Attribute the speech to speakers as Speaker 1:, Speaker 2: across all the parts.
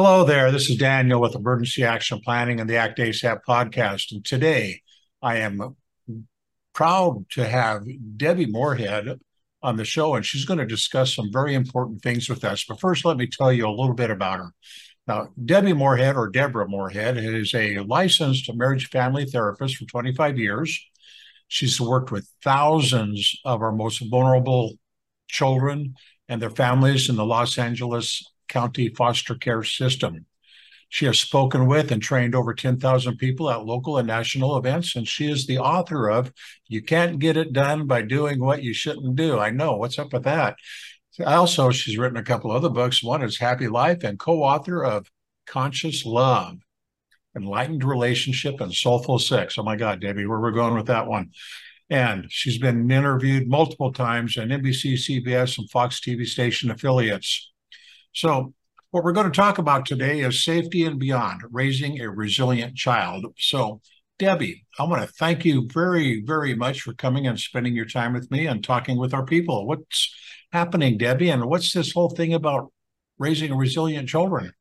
Speaker 1: Hello there. This is Daniel with Emergency Action Planning and the Act ASAP podcast. And today I am proud to have Debbie Morehead on the show, and she's going to discuss some very important things with us. But first, let me tell you a little bit about her. Now, Debbie Morehead, or Deborah Morehead, is a licensed marriage family therapist for 25 years. She's worked with thousands of our most vulnerable children and their families in the Los Angeles County foster care system. She has spoken with and trained over 10,000 people at local and national events, and she is the author of You Can't Get It Done by Doing What You Shouldn't Do. I know. What's up with that? Also, she's written a couple other books. One is Happy Life and co author of Conscious Love, Enlightened Relationship, and Soulful Sex. Oh my God, Debbie, where we're going with that one. And she's been interviewed multiple times on NBC, CBS, and Fox TV station affiliates. So, what we're going to talk about today is safety and beyond, raising a resilient child. So, Debbie, I want to thank you very, very much for coming and spending your time with me and talking with our people. What's happening, Debbie? And what's this whole thing about raising resilient children?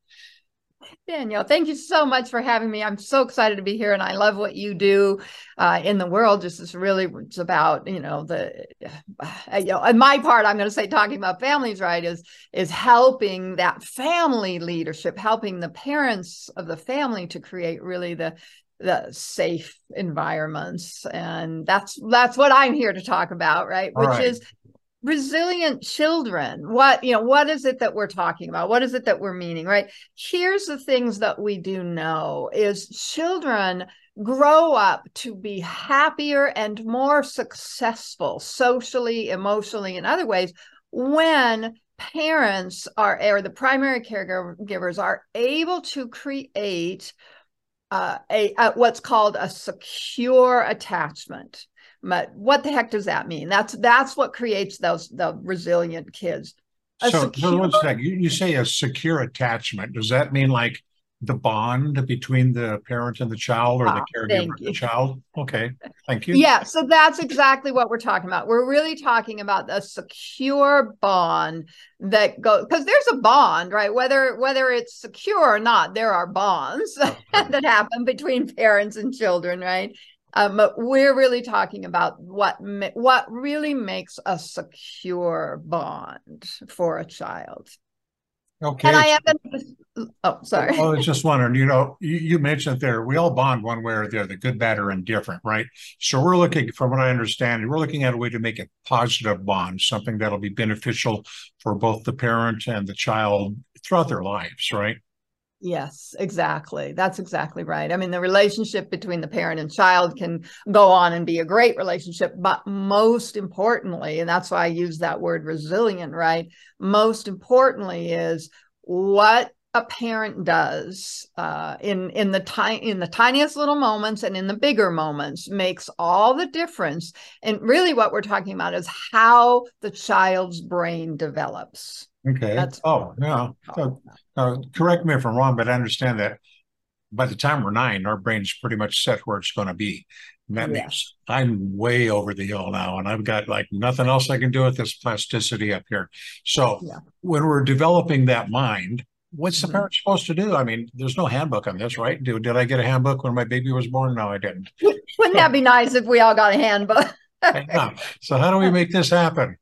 Speaker 2: Daniel, thank you so much for having me. I'm so excited to be here, and I love what you do uh, in the world. Just is really it's about you know the uh, you know on my part, I'm going to say talking about families, right? Is is helping that family leadership, helping the parents of the family to create really the the safe environments and that's that's what i'm here to talk about right All which right. is resilient children. What you know what is it that we're talking about? What is it that we're meaning right? Here's the things that we do know is children grow up to be happier and more successful socially emotionally in other ways when parents are or the primary caregivers are able to create uh, a, a what's called a secure attachment but what the heck does that mean? That's that's what creates those the resilient kids.
Speaker 1: A so, secure, one second. You, you say a secure attachment. Does that mean like the bond between the parent and the child or the ah, caregiver and the child? Okay, thank you.
Speaker 2: Yeah, so that's exactly what we're talking about. We're really talking about a secure bond that goes because there's a bond, right? Whether whether it's secure or not, there are bonds okay. that happen between parents and children, right? Um, but we're really talking about what what really makes a secure bond for a child.
Speaker 1: Okay.
Speaker 2: And I haven't. Oh, sorry.
Speaker 1: I was just wondering. You know, you, you, mentioned there we all bond one way or the other, good, bad, or indifferent, right? So we're looking, from what I understand, we're looking at a way to make a positive bond, something that'll be beneficial for both the parent and the child throughout their lives, right?
Speaker 2: Yes, exactly. That's exactly right. I mean, the relationship between the parent and child can go on and be a great relationship, but most importantly, and that's why I use that word resilient, right? Most importantly is what a parent does uh, in in the time in the tiniest little moments and in the bigger moments makes all the difference. And really, what we're talking about is how the child's brain develops.
Speaker 1: Okay. That's oh yeah. So, uh, correct me if I'm wrong, but I understand that by the time we're nine, our brain's pretty much set where it's going to be. And that means I'm way over the hill now, and I've got like nothing else I can do with this plasticity up here. So yeah. when we're developing that mind, what's the mm-hmm. parent supposed to do? I mean, there's no handbook on this, right? Did, did I get a handbook when my baby was born? No, I didn't.
Speaker 2: Wouldn't that be nice if we all got a handbook?
Speaker 1: so how do we make this happen?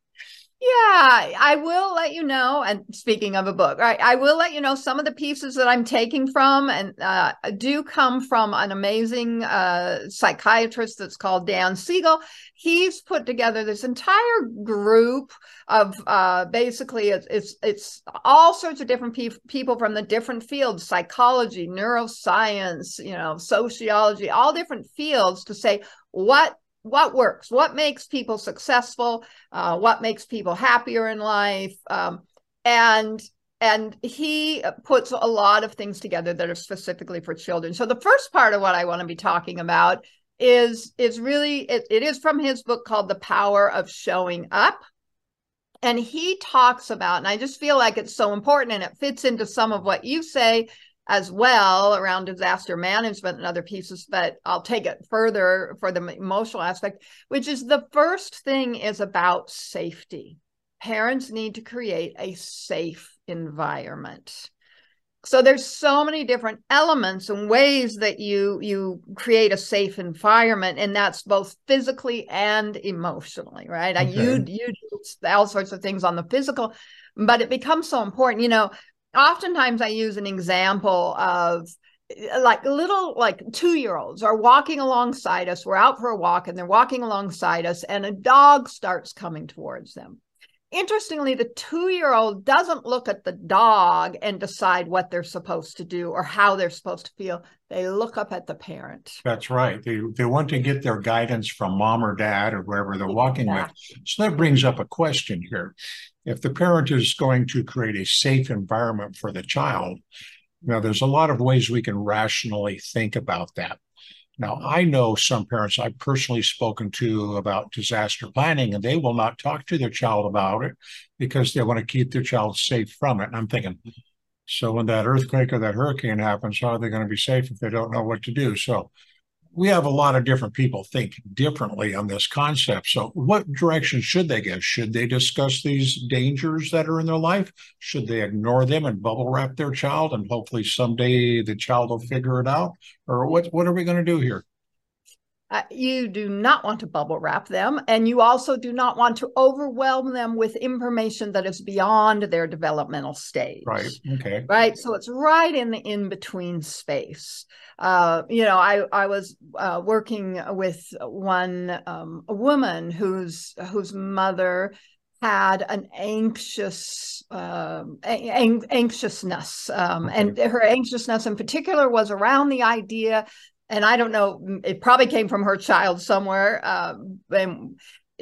Speaker 2: Yeah, I will let you know. And speaking of a book, right, I will let you know some of the pieces that I'm taking from and uh, do come from an amazing uh, psychiatrist that's called Dan Siegel. He's put together this entire group of uh, basically it's, it's, it's all sorts of different pe- people from the different fields, psychology, neuroscience, you know, sociology, all different fields to say what what works what makes people successful uh, what makes people happier in life um, and and he puts a lot of things together that are specifically for children. So the first part of what i want to be talking about is is really it, it is from his book called the power of showing up. And he talks about and i just feel like it's so important and it fits into some of what you say as well around disaster management and other pieces, but I'll take it further for the emotional aspect, which is the first thing is about safety. Parents need to create a safe environment. so there's so many different elements and ways that you you create a safe environment and that's both physically and emotionally right okay. you you do all sorts of things on the physical but it becomes so important you know oftentimes i use an example of like little like two year olds are walking alongside us we're out for a walk and they're walking alongside us and a dog starts coming towards them interestingly, the two year old doesn't look at the dog and decide what they're supposed to do or how they're supposed to feel. They look up at the parent.
Speaker 1: That's right. They, they want to get their guidance from mom or dad or wherever they're walking exactly. with. So that brings up a question here. If the parent is going to create a safe environment for the child, now there's a lot of ways we can rationally think about that. Now, I know some parents I've personally spoken to about disaster planning, and they will not talk to their child about it because they want to keep their child safe from it. And I'm thinking, so when that earthquake or that hurricane happens, how are they going to be safe if they don't know what to do? So we have a lot of different people think differently on this concept. So, what direction should they go? Should they discuss these dangers that are in their life? Should they ignore them and bubble wrap their child and hopefully someday the child will figure it out? Or what, what are we going to do here?
Speaker 2: Uh, you do not want to bubble wrap them, and you also do not want to overwhelm them with information that is beyond their developmental stage.
Speaker 1: Right. Okay.
Speaker 2: Right. So it's right in the in between space. Uh, you know, I I was uh, working with one um, a woman whose whose mother had an anxious um, an- anxiousness um, okay. and her anxiousness in particular was around the idea and I don't know, it probably came from her child somewhere. Uh, and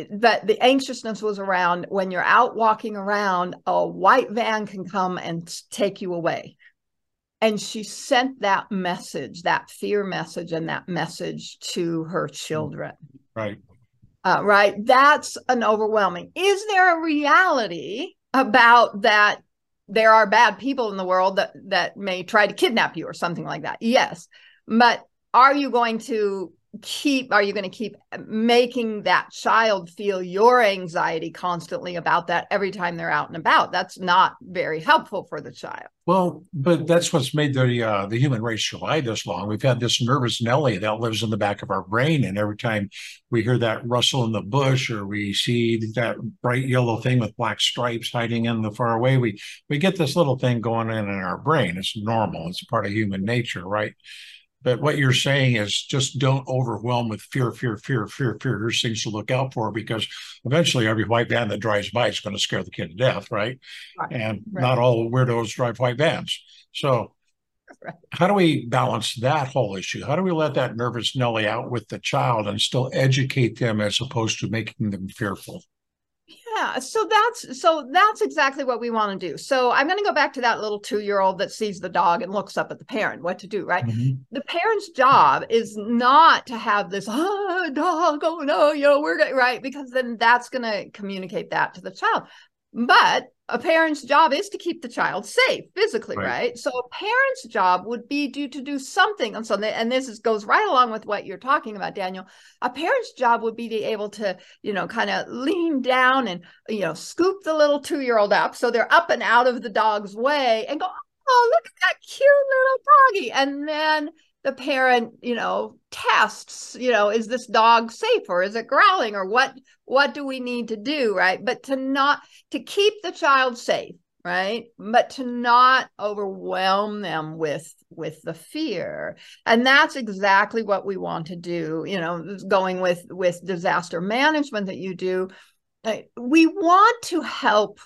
Speaker 2: that the anxiousness was around when you're out walking around, a white van can come and take you away. And she sent that message, that fear message, and that message to her children.
Speaker 1: Right.
Speaker 2: Uh, right. That's an overwhelming. Is there a reality about that? There are bad people in the world that that may try to kidnap you or something like that. Yes, but are you going to keep are you going to keep making that child feel your anxiety constantly about that every time they're out and about? That's not very helpful for the child.
Speaker 1: Well but that's what's made the uh, the human race survive this long. We've had this nervous nelly that lives in the back of our brain and every time we hear that rustle in the bush or we see that bright yellow thing with black stripes hiding in the far away we we get this little thing going in in our brain. It's normal. It's part of human nature right but what you're saying is just don't overwhelm with fear, fear, fear, fear, fear. There's things to look out for because eventually every white van that drives by is going to scare the kid to death, right? right. And right. not all weirdos drive white vans. So right. how do we balance that whole issue? How do we let that nervous Nelly out with the child and still educate them as opposed to making them fearful?
Speaker 2: Yeah, so that's so that's exactly what we want to do. So I'm going to go back to that little 2-year-old that sees the dog and looks up at the parent what to do, right? Mm-hmm. The parent's job is not to have this oh, dog, oh no, you know, we're going right because then that's going to communicate that to the child. But a parent's job is to keep the child safe physically, right? right? So a parent's job would be to, to do something. And so, and this is, goes right along with what you're talking about, Daniel. A parent's job would be to be able to, you know, kind of lean down and, you know, scoop the little two year old up so they're up and out of the dog's way and go, oh, look at that cute little doggy. And then the parent you know tests you know is this dog safe or is it growling or what what do we need to do right? But to not to keep the child safe right? But to not overwhelm them with with the fear. And that's exactly what we want to do you know going with with disaster management that you do. We want to help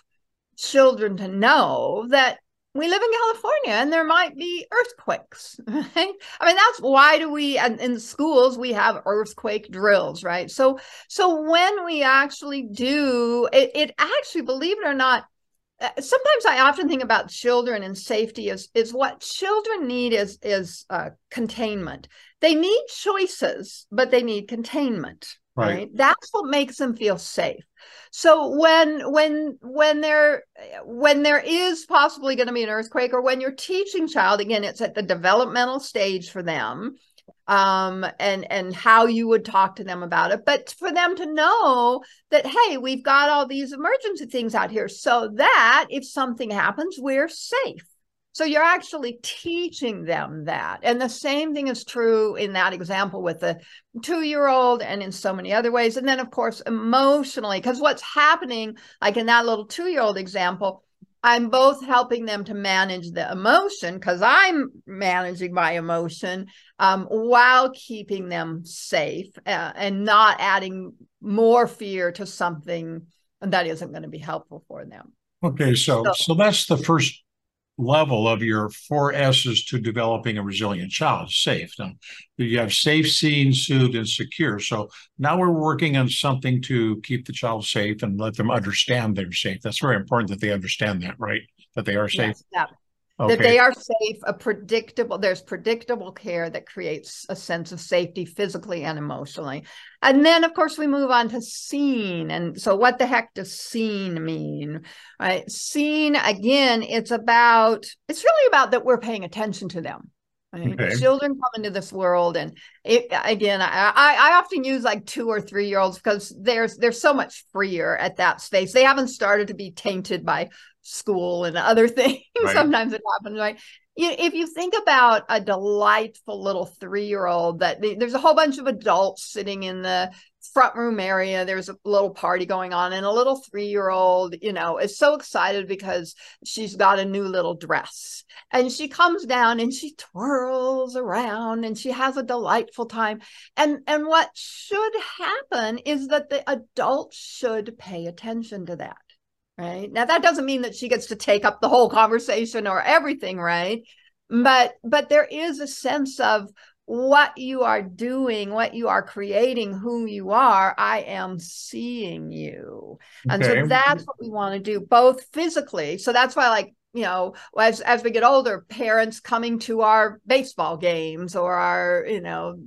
Speaker 2: children to know that we live in California and there might be earthquakes. Right? I mean, that's why do we and in schools we have earthquake drills, right? So so when we actually do it, it actually, believe it or not, uh, sometimes I often think about children and safety is is what children need is is uh, containment. They need choices, but they need containment. Right. right. That's what makes them feel safe. So when when when there when there is possibly going to be an earthquake, or when you're teaching child again, it's at the developmental stage for them, um, and and how you would talk to them about it. But for them to know that hey, we've got all these emergency things out here, so that if something happens, we're safe. So you're actually teaching them that. And the same thing is true in that example with the two year old and in so many other ways. And then, of course, emotionally, because what's happening, like in that little two year old example, I'm both helping them to manage the emotion because I'm managing my emotion um, while keeping them safe uh, and not adding more fear to something that isn't going to be helpful for them.
Speaker 1: Okay, so, so so that's the first level of your four S's to developing a resilient child. Safe. Now, you have safe, seen, soothed, and secure. So now we're working on something to keep the child safe and let them understand they're safe. That's very important that they understand that, right? That they are safe.
Speaker 2: Yes, Okay. That they are safe, a predictable, there's predictable care that creates a sense of safety physically and emotionally. And then, of course, we move on to seen. And so, what the heck does seen mean? Right? Seen, again, it's about, it's really about that we're paying attention to them. Right? Okay. Children come into this world, and it, again, I, I often use like two or three year olds because there's they're so much freer at that stage. They haven't started to be tainted by school and other things. Right. Sometimes it happens, right? if you think about a delightful little three-year-old that there's a whole bunch of adults sitting in the front room area there's a little party going on and a little three-year-old you know is so excited because she's got a new little dress and she comes down and she twirls around and she has a delightful time and and what should happen is that the adults should pay attention to that right? Now that doesn't mean that she gets to take up the whole conversation or everything right? But but there is a sense of what you are doing what you are creating who you are i am seeing you. Okay. and so that's what we want to do both physically. So that's why like you know as as we get older parents coming to our baseball games or our you know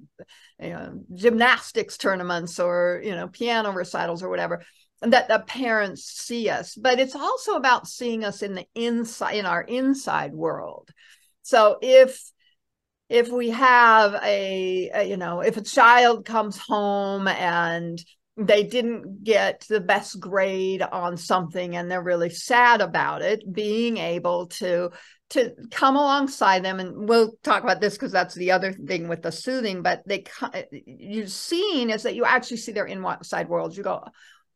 Speaker 2: you know gymnastics tournaments or you know piano recitals or whatever that the parents see us but it's also about seeing us in the inside in our inside world. So if if we have a, a, you know if a child comes home and they didn't get the best grade on something and they're really sad about it being able to to come alongside them and we'll talk about this because that's the other thing with the soothing but they you've seen is that you actually see their inside worlds you go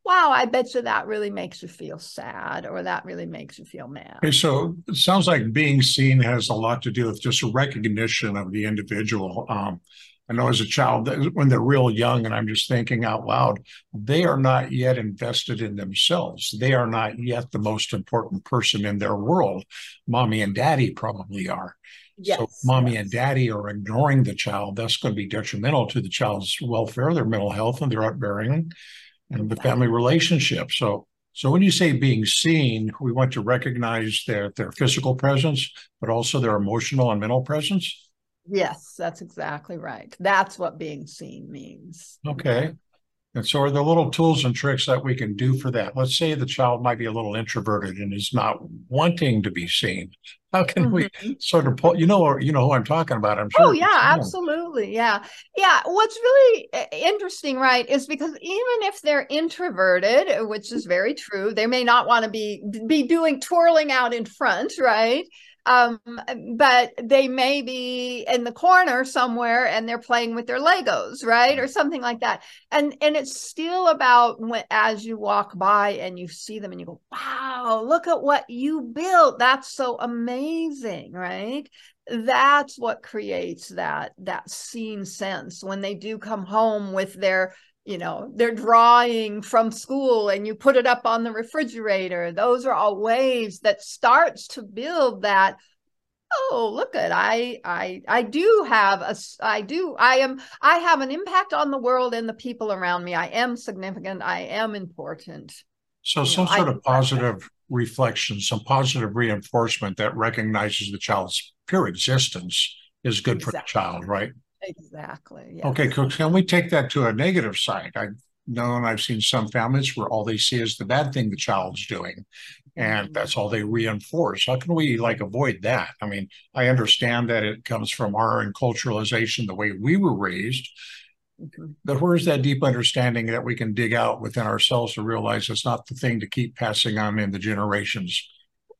Speaker 2: wow, I bet you that really makes you feel sad or that really makes you feel mad.
Speaker 1: Okay, so it sounds like being seen has a lot to do with just recognition of the individual. Um, I know as a child, when they're real young, and I'm just thinking out loud, they are not yet invested in themselves. They are not yet the most important person in their world. Mommy and daddy probably are. Yes, so mommy yes. and daddy are ignoring the child. That's going to be detrimental to the child's welfare, their mental health, and their upbringing and the family relationship. So, so when you say being seen, we want to recognize their their physical presence, but also their emotional and mental presence.
Speaker 2: Yes, that's exactly right. That's what being seen means.
Speaker 1: Okay. And so, are there little tools and tricks that we can do for that? Let's say the child might be a little introverted and is not wanting to be seen. How can mm-hmm. we sort of pull? You know, you know who I'm talking about. I'm sure.
Speaker 2: Oh yeah, absolutely. Yeah, yeah. What's really uh, interesting, right, is because even if they're introverted, which is very true, they may not want to be be doing twirling out in front, right? Um, but they may be in the corner somewhere and they're playing with their legos right? Or something like that. And and it's still about when as you walk by and you see them and you go wow look at what you built. That's so amazing right? That's what creates that that seen sense when they do come home with their you know they're drawing from school and you put it up on the refrigerator. Those are all ways that starts to build that oh look at i i i do have a i do i am i have an impact on the world and the people around me. I am significant. I am important.
Speaker 1: So you some know, sort I, of positive reflection some positive reinforcement that recognizes the child's pure existence is good exactly. for the child right
Speaker 2: Exactly.
Speaker 1: Yes. Okay, can we take that to a negative side? I know and I've seen some families where all they see is the bad thing the child's doing, and mm-hmm. that's all they reinforce. How can we like avoid that? I mean, I understand that it comes from our enculturalization, the way we were raised. Mm-hmm. But where's that deep understanding that we can dig out within ourselves to realize it's not the thing to keep passing on in the generations?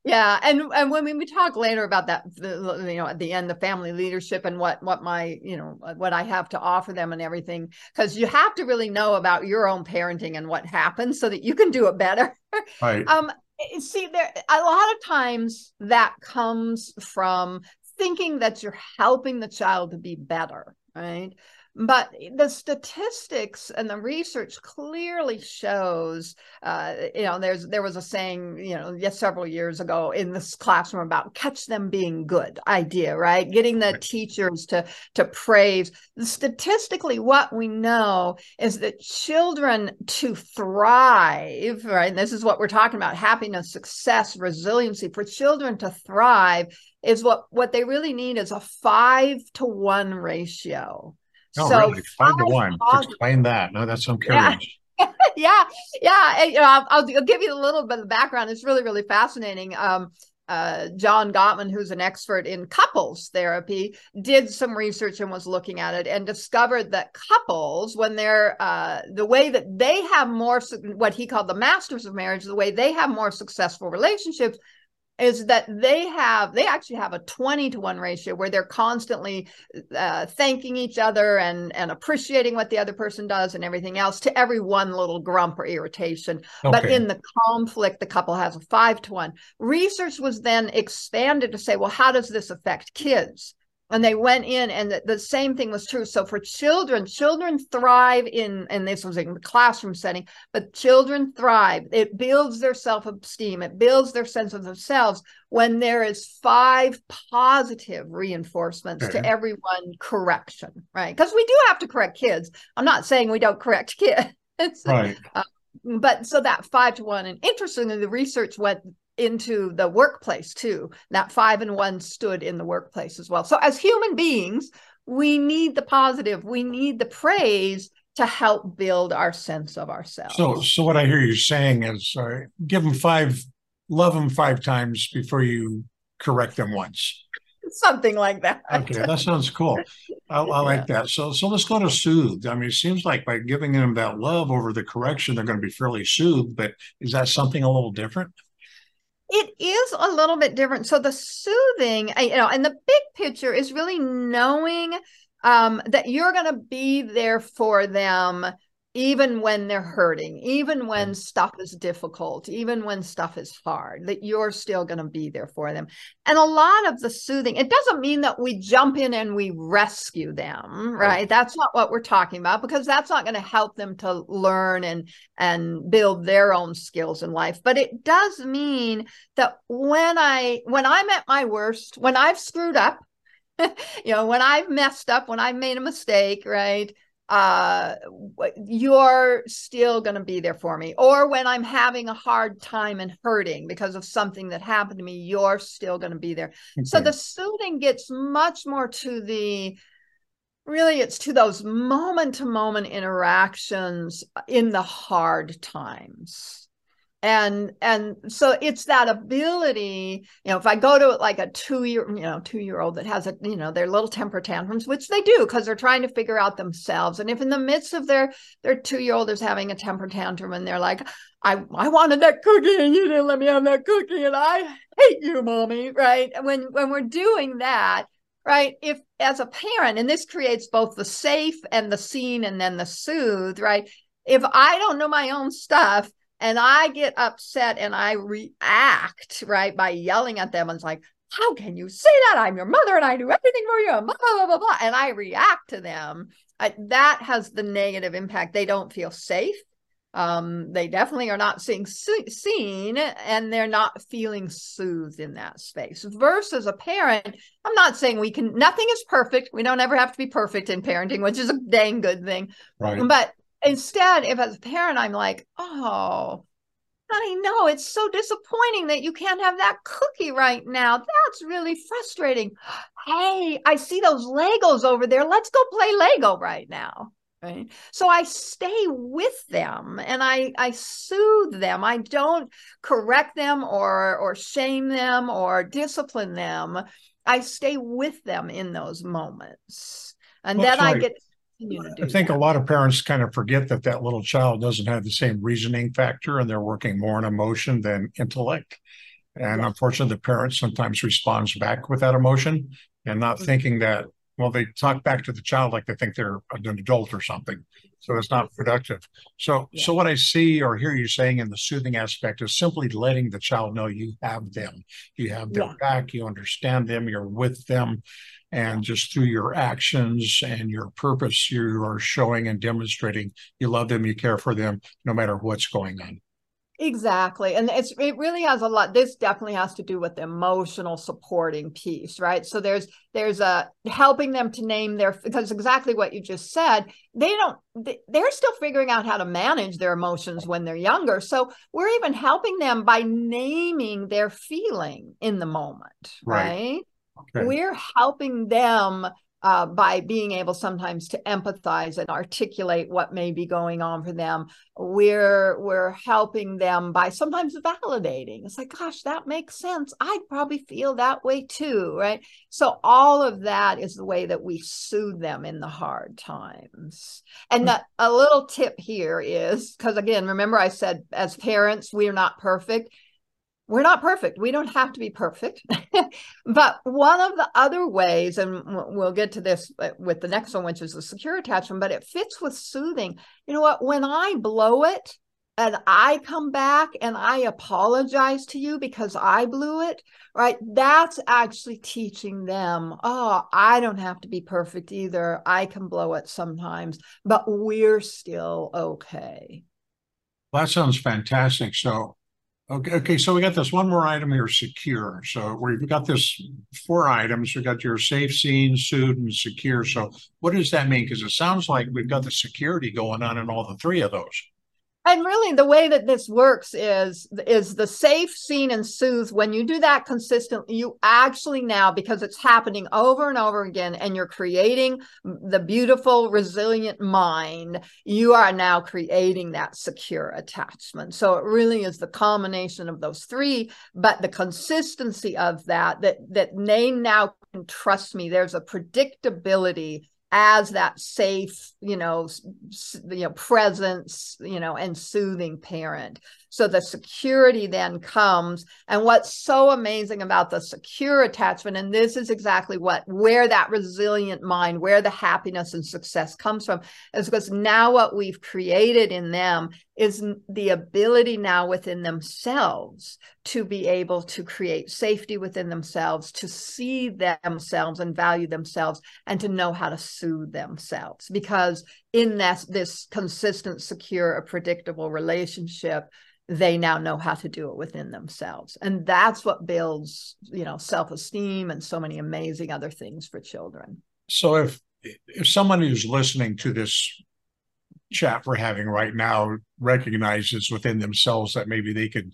Speaker 2: Yeah, and and when we talk later about that, the, you know, at the end, the family leadership and what what my you know what I have to offer them and everything, because you have to really know about your own parenting and what happens so that you can do it better.
Speaker 1: Right.
Speaker 2: um, see, there a lot of times that comes from thinking that you're helping the child to be better, right? But the statistics and the research clearly shows uh, you know there's there was a saying you know yes several years ago in this classroom about catch them being good idea right? Getting the right. teachers to to praise. Statistically what we know is that children to thrive right and this is what we're talking about happiness success resiliency for children to thrive is what what they really need is a five to one ratio
Speaker 1: Oh, so really? Five to one. Explain that. No, that's I'm curious.
Speaker 2: Yeah. yeah, you know, I'll, I'll, give you a little bit of background. It's really, really fascinating. Um, uh, John Gottman, who's an expert in couples therapy, did some research and was looking at it and discovered that couples, when they're uh, the way that they have more, what he called the masters of marriage, the way they have more successful relationships is that they have they actually have a 20 to 1 ratio where they're constantly uh, thanking each other and and appreciating what the other person does and everything else to every one little grump or irritation. Okay. but in the conflict the couple has a 5 to 1 research was then expanded to say well how does this affect kids and they went in and the, the, same thing was true. So for children children thrive in and this was in the classroom setting but children thrive. It builds their self-esteem. It builds their sense of themselves when there is five positive reinforcements okay. to every one correction right? Because we do have to correct kids. I'm not saying we don't correct kids.
Speaker 1: Right. Uh,
Speaker 2: but so that five to one and interestingly the research went into the workplace too. That five and one stood in the workplace as well. So as human beings, we need the positive, we need the praise to help build our sense of ourselves.
Speaker 1: So, so what I hear you saying is, uh, give them five, love them five times before you correct them once.
Speaker 2: Something like that.
Speaker 1: Okay, that sounds cool. I, I like that. So, so let's go to soothe. I mean, it seems like by giving them that love over the correction, they're going to be fairly soothed. But is that something a little different?
Speaker 2: It is a little bit different. So the soothing, you know, and the big picture is really knowing um, that you're going to be there for them even when they're hurting, even when mm. stuff is difficult, even when stuff is hard, that you're still going to be there for them. And a lot of the soothing, it doesn't mean that we jump in and we rescue them, right? That's not what we're talking about because that's not going to help them to learn and and build their own skills in life. But it does mean that when I when I'm at my worst, when I've screwed up, you know, when I've messed up, when I've made a mistake, right? Uh you're still going to be there for me or when i'm having a hard time and hurting because of something that happened to me you're still going to be there okay. so the soothing gets much more to the really it's to those moment to moment interactions in the hard times and and so it's that ability you know if i go to like a two year you know two year old that has a you know their little temper tantrums which they do because they're trying to figure out themselves. And if in the midst of their their two year old is having a temper tantrum and they're like i i wanted that cookie and you didn't let me have that cookie and i hate you mommy right? When when we're doing that right if as a parent and this creates both the safe and the seen and then the soothe right? If i don't know my own stuff and I get upset and I react right by yelling at them and it's like, how can you say that? I'm your mother and I do everything for you, and blah blah blah blah. And I react to them. I, that has the negative impact. They don't feel safe. Um, they definitely are not seeing seen, and they're not feeling soothed in that space. Versus a parent, I'm not saying we can. Nothing is perfect. We don't ever have to be perfect in parenting, which is a dang good thing.
Speaker 1: Right.
Speaker 2: But instead, if as a parent, I'm like, oh, honey, no, it's so disappointing that you can't have that cookie right now. That's really frustrating. Hey, I see those Legos over there. Let's go play Lego right now. Right. So I stay with them and I I soothe them. I don't correct them or or shame them or discipline them. I stay with them in those moments. And then. I get
Speaker 1: I think that. a lot of parents kind of forget that that little child doesn't have the same reasoning factor and they're working more on emotion than intellect. And yeah. unfortunately, the parent sometimes responds back with that emotion and not mm-hmm. thinking that, well, they talk back to the child like they think they're an adult or something. So it's not productive. So, yeah. so what I see or hear you saying in the soothing aspect is simply letting the child know you have them, you have their yeah. back, you understand them, you're with them, and just through your actions and your purpose, you are showing and demonstrating you love them, you care for them, no matter what's going on.
Speaker 2: Exactly. And it's it really has a lot this definitely has to do with the emotional supporting piece, right? So there's there's a helping them to name their because exactly what you just said, they don't they're still figuring out how to manage their emotions when they're younger. So we're even helping them by naming their feeling in the moment, right? right? Okay. We're helping them uh, by being able sometimes to empathize and articulate what may be going on for them. We're we're helping them by sometimes validating. It's like, gosh, that makes sense. I'd probably feel that way too, right? So all of that is the way that we soothe them in the hard times. And that, a little tip here is because again, remember I said as parents we are not perfect we're not perfect. We don't have to be perfect. but one of the other ways, and we'll get to this uh, with the next one, which is the secure attachment, but it fits with soothing. You know what? When I blow it and I come back and I apologize to you because I blew it, right? That's actually teaching them, oh, I don't have to be perfect either. I can blow it sometimes, but we're still okay.
Speaker 1: Well, that sounds fantastic. So Okay, okay, so we got this one more item here, secure. So we've got this four items. We got your safe, seen, soothe, and secure. So what does that mean? Because it sounds like we've got the security going on in all the three of those
Speaker 2: and really the way that this works is is the safe seen and soothe when you do that consistently you actually now because it's happening over and over again and you're creating the beautiful resilient mind you are now creating that secure attachment. So it really is the combination of those three but the consistency of that that that they now can trust me there's a predictability as that safe you know you know presence you know and soothing parent so the security then comes. And what's so amazing about the secure attachment, and this is exactly what where that resilient mind, where the happiness and success comes from, is because now what we've created in them is the ability now within themselves to be able to create safety within themselves, to see themselves and value themselves, and to know how to soothe themselves. Because in that this consistent, secure, predictable relationship, they now know how to do it within themselves and that's what builds you know self-esteem and so many amazing other things for children
Speaker 1: so if if someone who's listening to this chat we're having right now recognizes within themselves that maybe they could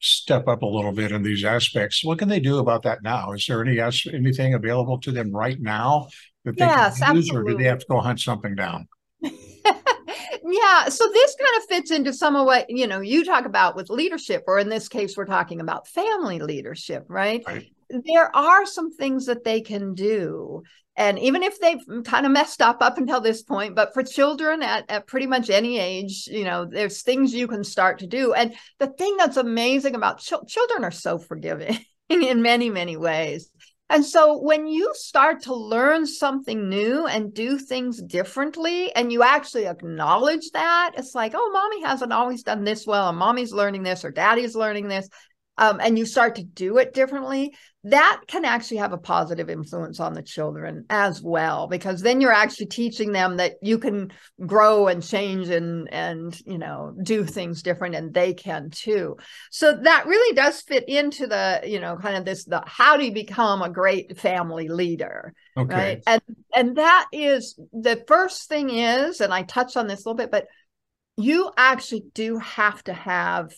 Speaker 1: step up a little bit in these aspects what can they do about that now is there any anything available to them right now that they yes, can use absolutely. or do they have to go hunt something down
Speaker 2: yeah so this kind of fits into some of what you know you talk about with leadership or in this case we're talking about family leadership right, right. there are some things that they can do and even if they've kind of messed up up until this point but for children at, at pretty much any age you know there's things you can start to do. And the thing that's amazing about ch- children are so forgiving in many many ways. And so when you start to learn something new and do things differently, and you actually acknowledge that, it's like, oh, mommy hasn't always done this well, and mommy's learning this, or daddy's learning this um, and you start to do it differently, that can actually have a positive influence on the children as well, because then you're actually teaching them that you can grow and change and and you know do things different, and they can too. So that really does fit into the you know kind of this the how do you become a great family leader, okay. right? And and that is the first thing is, and I touched on this a little bit, but you actually do have to have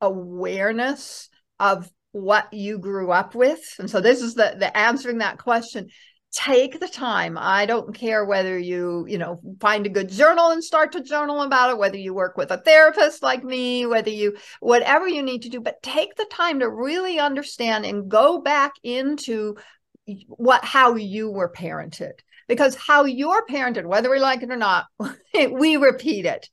Speaker 2: awareness of what you grew up with. And so this is the the answering that question. Take the time. I don't care whether you you know find a good journal and start to journal about it whether you work with a therapist like me whether you whatever you need to do but take the time to really understand and go back into what how you were parented. Because how you're parented whether we like it or not we repeat it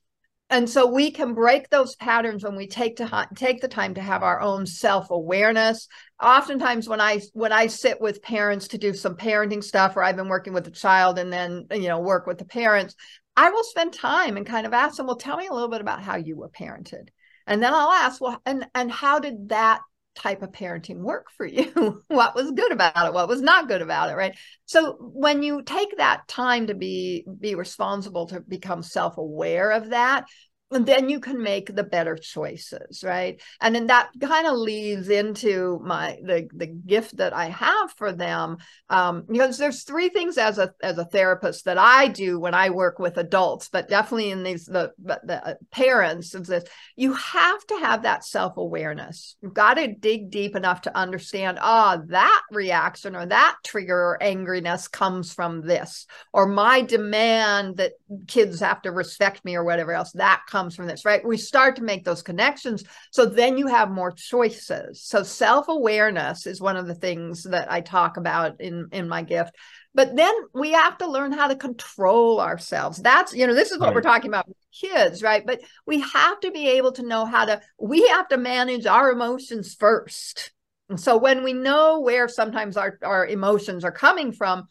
Speaker 2: and so we can break those patterns when we take to take the time to have our own self-awareness. Oftentimes when i when i sit with parents to do some parenting stuff or i've been working with a child and then you know work with the parents i will spend time and kind of ask them well tell me a little bit about how you were parented. And then i'll ask well and and how did that type of parenting work for you? What was good about it? What was not good about it right? So when you take that time to be be responsible to become self-aware of that then you can make the better choices right? And then that kind of leads into my the the gift that i have for them um, because there's three things as a as a therapist that i do when i work with adults but definitely in these the the uh, parents of this you have to have that self-awareness. You've got to dig deep enough to understand ah oh, that reaction or that trigger or angriness comes from this or my demand that kids have to respect me or whatever else that comes comes from this, right? We start to make those connections. So then you have more choices. So self awareness is one of the things that I talk about in, in my gift. But then we have to learn how to control ourselves. That's, you know, this is what right. we're talking about with kids, right? But we have to be able to know how to, we have to manage our emotions first. And so when we know where sometimes our, our emotions are coming from,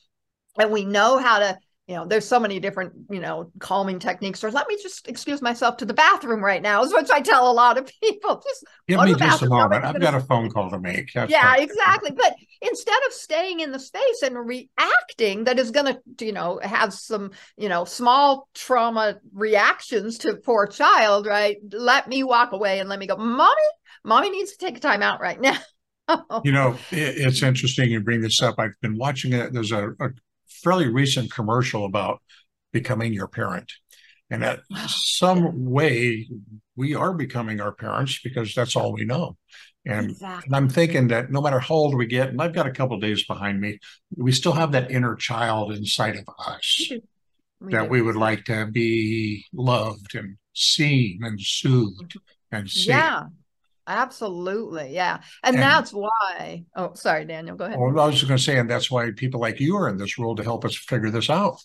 Speaker 2: and we know how to you know there's so many different you know calming techniques or let me just excuse myself to the bathroom right now is what i tell a lot of people. Just
Speaker 1: give me just a moment. I've got a phone call to make.
Speaker 2: That's yeah exactly. But instead of staying in the space and reacting that is going to you know have some you know small trauma reactions to poor child right? Let me walk away and let me go mommy mommy needs to take a time out right now.
Speaker 1: You know it's interesting you bring this up. I've been watching it. There's a, a fairly recent commercial about becoming your parent. And at some way, we are becoming our parents because that's all we know. And, exactly. and, I'm thinking that no matter how old we get, and I've got a couple days behind me, we still have that inner child inside of us we that do. we would like to be loved and seen and soothed mm-hmm. and safe.
Speaker 2: Yeah. Absolutely. Yeah. And, and, that's why. Oh, sorry, Daniel. Go ahead.
Speaker 1: Well, I was just going to say, and that's why people like you are in this role to help us figure this out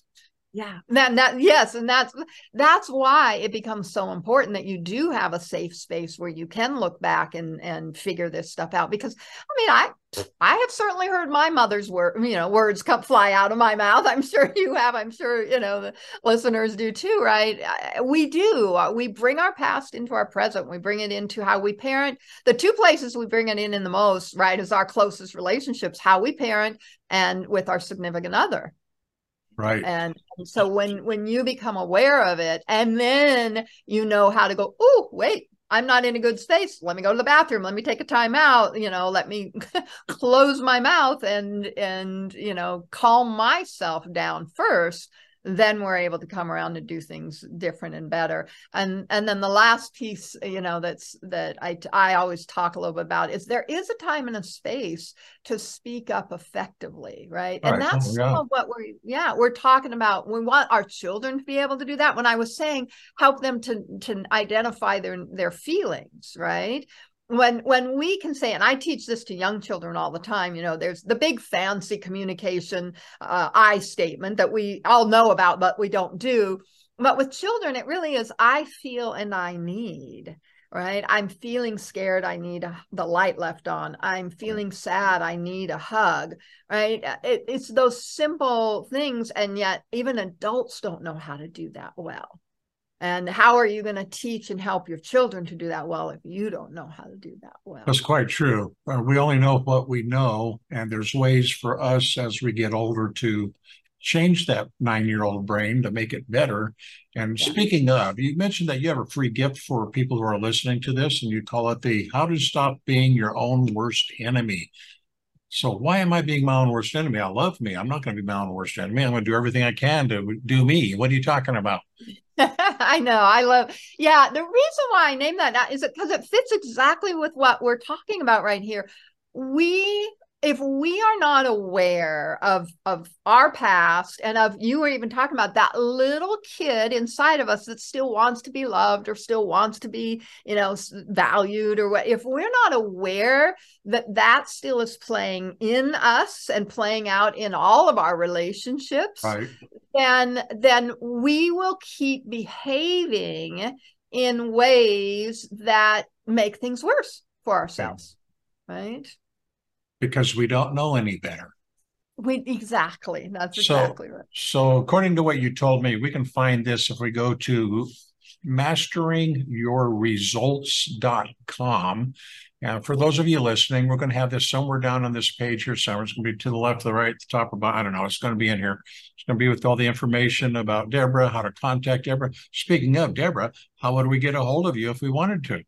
Speaker 2: yeah that, that yes and that's that's why it becomes so important that you do have a safe space where you can look back and and figure this stuff out because i mean i i have certainly heard my mother's word you know words come fly out of my mouth. I'm sure you have. I'm sure you know the listeners do too right? We do. Uh, we bring our past into our present. We bring it into how we parent. The two places we bring it in in the most right is our closest relationships how we parent and with our significant other.
Speaker 1: Right.
Speaker 2: And, and, so when when you become aware of it and then you know how to go oh wait i'm not in a good space. Let me go to the bathroom. Let me take a time out you know let me close my mouth and and you know calm myself down first then we're able to come around and do things different and better. And and then the last piece you know that's that i i always talk a little bit about is there is a time and a space to speak up effectively right, right. and that's oh, yeah. some of what we're yeah we're talking about. We want our children to be able to do that. When i was saying help them to to identify their their feelings right when when we can say and i teach this to young children all the time you know there's the big fancy communication uh, i statement that we all know about but we don't do. But with children it really is i feel and i need right? I'm feeling scared i need a, the light left on. I'm feeling sad i need a hug right? It, it's those simple things and yet even adults don't know how to do that well and how are you going to teach and help your children to do that well if you don't know how to do that well?
Speaker 1: That's quite true. Uh, we only know what we know, and there's ways for us as we get older to change that nine year old brain to make it better. And yeah. speaking of, you mentioned that you have a free gift for people who are listening to this, and you call it the How to Stop Being Your Own Worst Enemy. So why am I being my own worst enemy? I love me. I'm not going to be my own worst enemy. I'm going to do everything I can to do me. What are you talking about?
Speaker 2: I know. I love. Yeah, the reason why I named that is because it fits exactly with what we're talking about right here. We if we are not aware of of our past and of you were even talking about that little kid inside of us that still wants to be loved or still wants to be you know valued or what if we're not aware that that still is playing in us and playing out in all of our relationships
Speaker 1: right.
Speaker 2: then then we will keep behaving in ways that make things worse for ourselves, right?
Speaker 1: Because we don't know any better.
Speaker 2: We exactly. That's exactly right.
Speaker 1: So, according to what you told me, we can find this if we go to masteringyourresults.com. And for those of you listening, we're going to have this somewhere down on this page here somewhere. It's going to be to the left, the right, the top, or bottom. I don't know. It's going to be in here. It's going to be with all the information about Deborah, how to contact Deborah. Speaking of Deborah, how would we get a hold of you if we wanted to?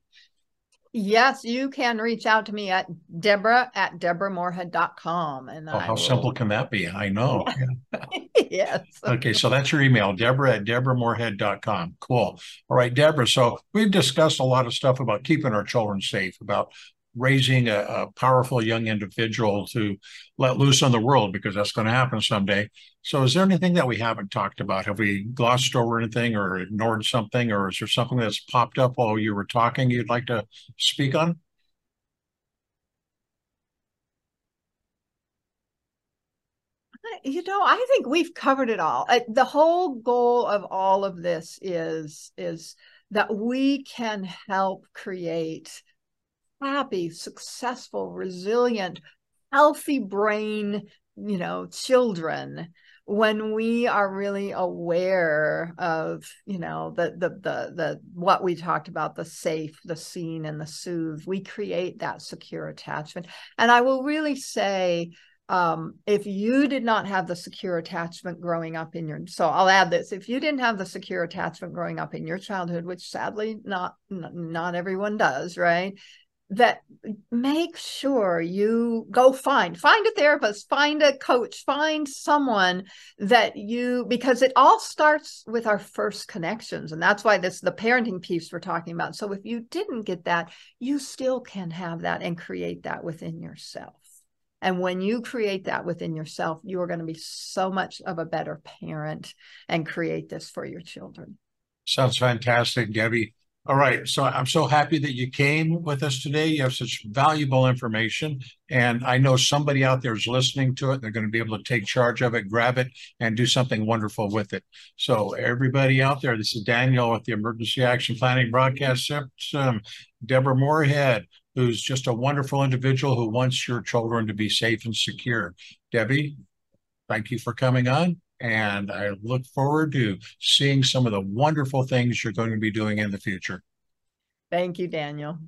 Speaker 2: Yes, you can reach out to me at Deborah at DeborahMorehead.com. And
Speaker 1: oh, how will... simple can that be? I know.
Speaker 2: yes.
Speaker 1: okay, so that's your email, Deborah at DeborahMorehead.com. Cool. All right, Deborah. So we've discussed a lot of stuff about keeping our children safe, about raising a, a, powerful young individual to let loose on the world because that's going to happen someday. So, is there anything that we haven't talked about? Have we glossed over anything or ignored something, or is there something that's popped up while you were talking you'd like to speak on?
Speaker 2: you know i think we've covered it all uh, the whole goal of all of this is is that we can help create happy, successful, resilient, healthy brain, you know, children when we are really aware of you know the the the the what we talked about the safe the seen and the soothe we create that secure attachment. And i will really say um, if you did not have the secure attachment growing up in your so i'll add this if you didn't have the secure attachment growing up in your childhood which sadly not not everyone does right that make sure you go find find a therapist find a coach find someone that you because it all starts with our first connections and that's why this the parenting piece we're talking about. So if you didn't get that you still can have that and create that within yourself. And when you create that within yourself you're going to be so much of a better parent and create this for your children.
Speaker 1: Sounds fantastic debbie all right. So I'm so happy that you came with us today. You have such valuable information. And I know somebody out there is listening to it. They're going to be able to take charge of it, grab it, and do something wonderful with it. So, everybody out there, this is Daniel with the Emergency Action Planning Broadcast System, Deborah Morehead, who's just a wonderful individual who wants your children to be safe and secure. Debbie, thank you for coming on. And I look forward to seeing some of the wonderful things you're going to be doing in the future.
Speaker 2: Thank you, Daniel.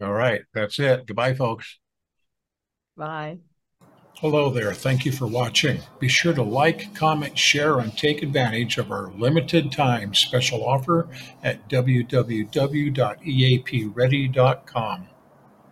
Speaker 1: All right. That's it. Goodbye, folks.
Speaker 2: Bye.
Speaker 1: Hello there. Thank you for watching. Be sure to like, comment, share, and take advantage of our limited time special offer at www.eapready.com.